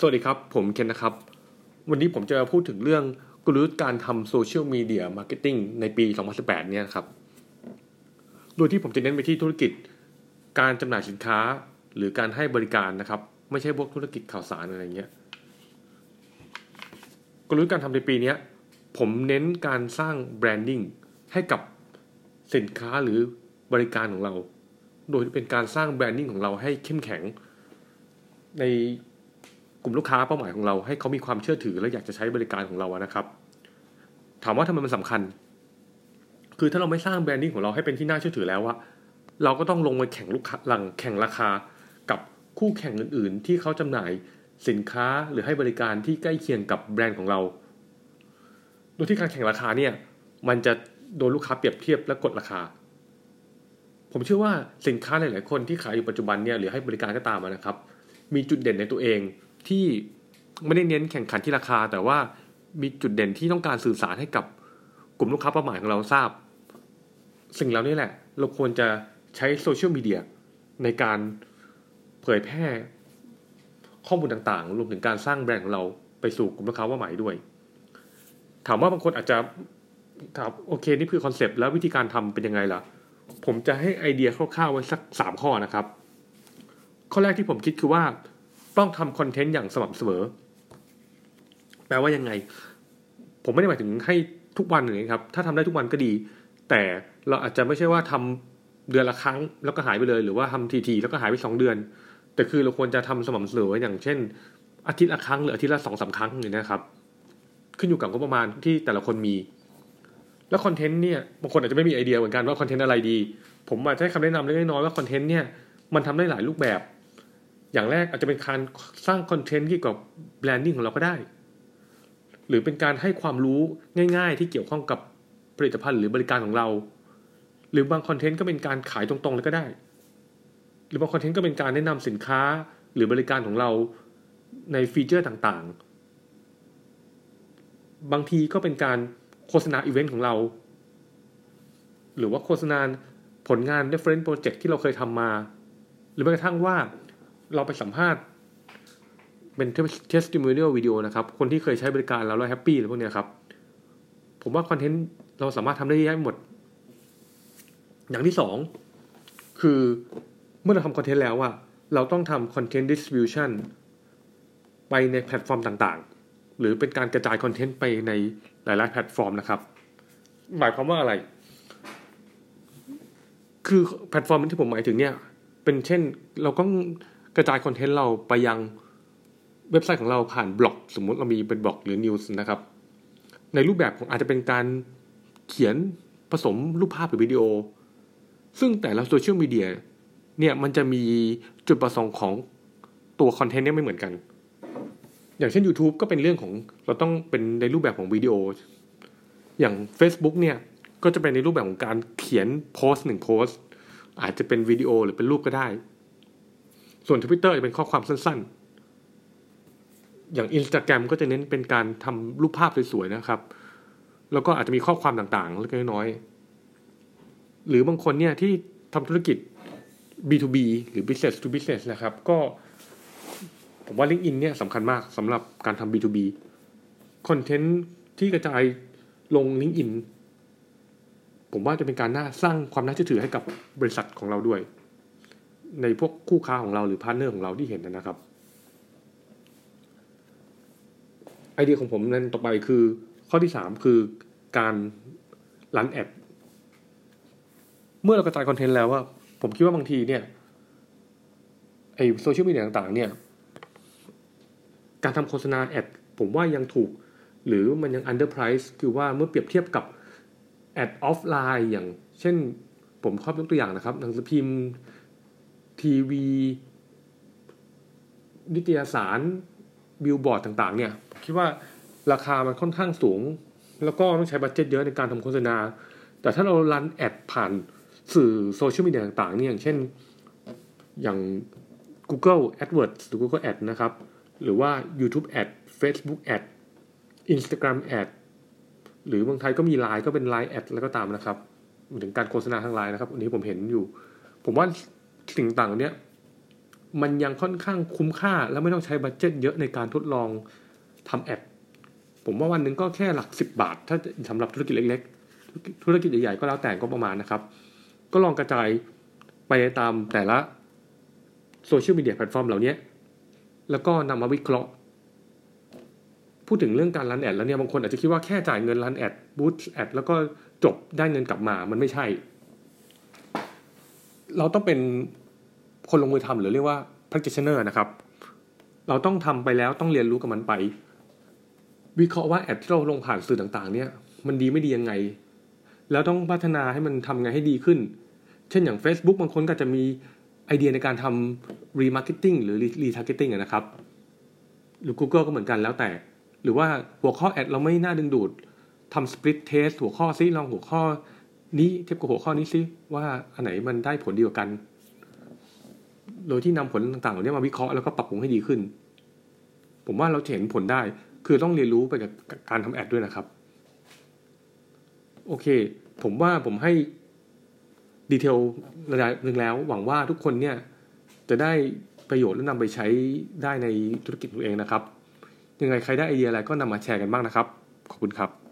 สวัสดีครับ ผมเคนนะครับ วันนี้ผมจะพูดถึงเรื่องกลยุทธ์การทำ social media marketing ในปี 2018 เนี่ยครับ โดยที่ผมจะเน้นไปที่ธุรกิจ การจำหน่ายสินค้า หรือการให้บริการนะครับ ไม่ใช่พวกธุรกิจข่าวสารอะไรเงี้ย กลยุทธ์การทำในปีนี้ผมเน้นการสร้าง branding ให้กับสินค้าหรือบริการของเรา โดยเป็นการสร้างแบรนดิ้งของเราให้เข้มแข็งใน ลุ่มลูกค้าเป้าหมายของเราให้เขามีความเชื่อถือและอยากจะใช้บริการของเรานะครับ ถามว่าทำไมมันสำคัญ คือถ้าเราไม่สร้างแบรนดิ้งของเราให้เป็นที่น่าเชื่อถือแล้วว่าเราก็ต้องลงไปแข่งลูกค้าหลังแข่งราคากับคู่แข่งอื่น ๆ ที่เขาจำหน่ายสินค้าหรือให้บริการที่ใกล้เคียงกับแบรนด์ของเรา โดยที่การแข่งราคาเนี่ยมันจะโดนลูกค้าเปรียบเทียบและกดราคา ผมเชื่อว่าสินค้าหลาย ๆ คนที่ขายอยู่ปัจจุบันเนี่ยหรือให้บริการก็ตามนะครับ มีจุดเด่นในตัวเอง ที่ไม่ได้เน้นแข่งขันที่ราคา แต่ว่ามีจุดเด่นที่ต้องการสื่อสารให้กับกลุ่มลูกค้าเป้าหมายของเราทราบ สิ่งเหล่านี้แหละ เราควรจะใช้โซเชียลมีเดียในการเผยแพร่ข้อมูลต่างๆ รวมถึงการสร้างแบรนด์ของเราไปสู่กลุ่มลูกค้าเป้าหมายด้วย ถามว่าบางคนอาจจะถามโอเคนี่คือคอนเซปต์แล้ววิธีการทำเป็นยังไงล่ะ ผมจะให้ไอเดียคร่าวๆไว้สักสามข้อนะครับ ข้อแรกที่ผมคิดคือว่า ต้องทำคอนเทนต์อย่างสม่ำเสมอ แปลว่ายังไง ผมไม่ได้หมายถึงให้ทุกวันอย่างนี้ครับ ถ้าทำได้ทุกวันก็ดี แต่เราอาจจะไม่ใช่ว่าทำเดือนละครั้งแล้วก็หายไปเลย หรือว่าทำทีๆแล้วก็หายไปสองเดือน แต่คือเราควรจะทำสม่ำเสมออย่างเช่น อาทิตย์ละครั้งหรืออาทิตย์ละสองสาครั้งอย่างนี้นะครับ ขึ้นอยู่กับงบประมาณที่แต่ละคนมี แล้วคอนเทนต์เนี่ยบางคนอาจจะไม่มีไอเดียเหมือนกันว่าคอนเทนต์อะไรดี ผมอาจจะให้คำแนะนำเล็กน้อยว่าคอนเทนต์เนี่ยมันทำได้หลายรูปแบบ อย่างแรกอาจจะเป็นการสร้างคอนเทนต์เกี่ยวกับแบรนดิ้งของเราก็ได้ หรือเป็นการให้ความรู้ง่าย ๆ ที่เกี่ยวข้องกับผลิตภัณฑ์หรือบริการของเรา หรือบางคอนเทนต์ก็เป็นการขายตรงๆเลยก็ได้ หรือบางคอนเทนต์ก็เป็นการแนะนำสินค้าหรือบริการของเราในฟีเจอร์ต่างๆ บางทีก็เป็นการโฆษณาอีเวนต์ของเรา หรือว่าโฆษณาผลงาน reference project ที่เราเคยทำมา หรือแม้กระทั่งว่า เราไปสัมภาษณ์ เป็น testimonial วิดีโอนะครับ คนที่เคยใช้บริการเราแล้วแฮปปี้หรือพวกเนี้ยครับ ผมว่าคอนเทนต์เราสามารถทำได้ได้หมด อย่างที่สองคือเมื่อเราทำคอนเทนต์แล้วอะเราต้องทำคอนเทนต์ distribution ไปในแพลตฟอร์มต่างๆ หรือเป็นการกระจายคอนเทนต์ไปในหลายๆแพลตฟอร์มนะครับ หมายความว่าอะไร คือแพลตฟอร์มที่ผมหมายถึงเนี่ย เป็นเช่นเราก็ กระจายคอนเทนต์เราไปยังเว็บไซต์ของเราผ่านบล็อก สมมุติเรามีเป็นบล็อกหรือ news นะครับ ในรูปแบบของอาจจะเป็นการเขียนผสมรูปภาพหรือวิดีโอ ซึ่งแต่ละโซเชียลมีเดียเนี่ยมันจะมีจุดประสงค์ของตัวคอนเทนต์เนี่ยไม่เหมือนกัน อย่างเช่น YouTube ก็เป็นเรื่องของเราต้องเป็นในรูปแบบของวิดีโอ อย่าง Facebook เนี่ยก็จะเป็นในรูปแบบของการเขียนโพสต์หนึ่งโพสต์อาจจะเป็นวิดีโอหรือเป็นรูปก็ได้ ส่วน Twitter จะเป็นข้อความสั้น ๆ อย่าง Instagram ก็จะเน้นเป็นการทำรูปภาพสวยๆนะครับ แล้วก็อาจจะมีข้อความต่างๆเล็กน้อยๆหรือบางคนเนี่ยที่ทำธุรกิจ B2B หรือ business to business นะครับ ก็ผมว่า LinkedIn เนี่ยสำคัญมากสำหรับการทำ B2B คอนเทนต์ที่กระจายลง LinkedIn ผมว่าจะเป็นการน่าสร้างความน่าเชื่อถือให้กับบริษัทของเราด้วย ในพวกคู่ค้าของเราหรือพาร์ทเนอร์ของเราที่เห็นนะครับไอเดียของผมนั้นต่อไปคือข้อที่สามคือการ run ad เมื่อเรากระจายคอนเทนต์แล้วว่าผมคิดว่าบางทีเนี่ยไอโซเชียลมีเดียต่างๆ เนี่ย การทำโฆษณา ad ผมว่ายังถูก หรือมันยัง underprice คือว่าเมื่อเปรียบเทียบกับad ออฟไลน์อย่าง เช่นผมครอบยกตัวอย่างนะครับหนังสือพิมพ์ ทีวี นิตยสารบิลบอร์ดต่าง ๆ เนี่ย คิดว่าราคามันค่อนข้างสูง แล้วก็ต้องใช้ budget เยอะในการทำโฆษณา แต่ถ้าเรา run ad ผ่านสื่อโซเชียลมีเดียต่าง ๆ เนี่ยอย่างเช่นอย่าง Google AdWords หรือ Google Ad นะครับ หรือว่า YouTube Ad Facebook Ad Instagram Ad หรือบางไทยก็มี Line ก็เป็น Line Ad แล้วก็ตามนะครับ ถึงการโฆษณาทางไลน์นะครับ อันนี้ผมเห็นอยู่ ผมว่า สิ่งต่างเนี้ยมันยังค่อนข้างคุ้มค่า แล้วไม่ต้องใช้บัตเจ็ตเยอะในการทดลองทำแอดผมว่าวันหนึ่งก็แค่หลักสิบบาท ถ้าสำหรับธุรกิจเล็กๆ ธุรกิจใหญ่ๆก็แล้วแต่ก็ประมาณนะครับ ก็ลองกระจายไปตามแต่ละโซเชียลมีเดียแพลตฟอร์มเหล่านี้แล้วก็นำมาวิเคราะห์ พูดถึงเรื่องการ run ad แล้วเนี่ยบางคนอาจจะคิดว่าแค่จ่ายเงิน run ad boost ad แล้วก็จบได้เงินกลับมา มันไม่ใช่ เราต้องเป็นคนลงมือทำหรือเรียกว่า practitioner นะครับ เราต้องทำไปแล้วต้องเรียนรู้กับมันไป วิเคราะห์ว่า ad ที่เราลงผ่านสื่อต่างๆ เนี่ย มันดีไม่ดียังไง แล้วต้องพัฒนาให้มันทำไงให้ดีขึ้น เช่นอย่าง Facebook บางคนก็จะมีไอเดียในการทำ remarketing หรือ retargeting นะครับ หรือ Google ก็เหมือนกันแล้วแต่ หรือว่าหัวข้อแอดเราไม่น่าดึงดูดทำ split test หัวข้อซิลองหัวข้อ นี้เทียบกับหัวข้อนี้ซิว่าอันไหนมันได้ผลดีกว่ากัน โดยที่นำผลต่างๆเหล่านี้มาวิเคราะห์แล้วก็ปรับปรุงให้ดีขึ้น ผมว่าเราเห็นผลได้ คือต้องเรียนรู้ไปกับการทำแอดด้วยนะครับ โอเค ผมว่าผมให้ดีเทลระดับหนึ่งแล้ว หวังว่าทุกคนเนี่ยจะได้ประโยชน์และนำไปใช้ได้ในธุรกิจตัวเองนะครับ ยังไงใครได้ไอเดียอะไรก็นำมาแชร์กันบ้างนะครับ ขอบคุณครับ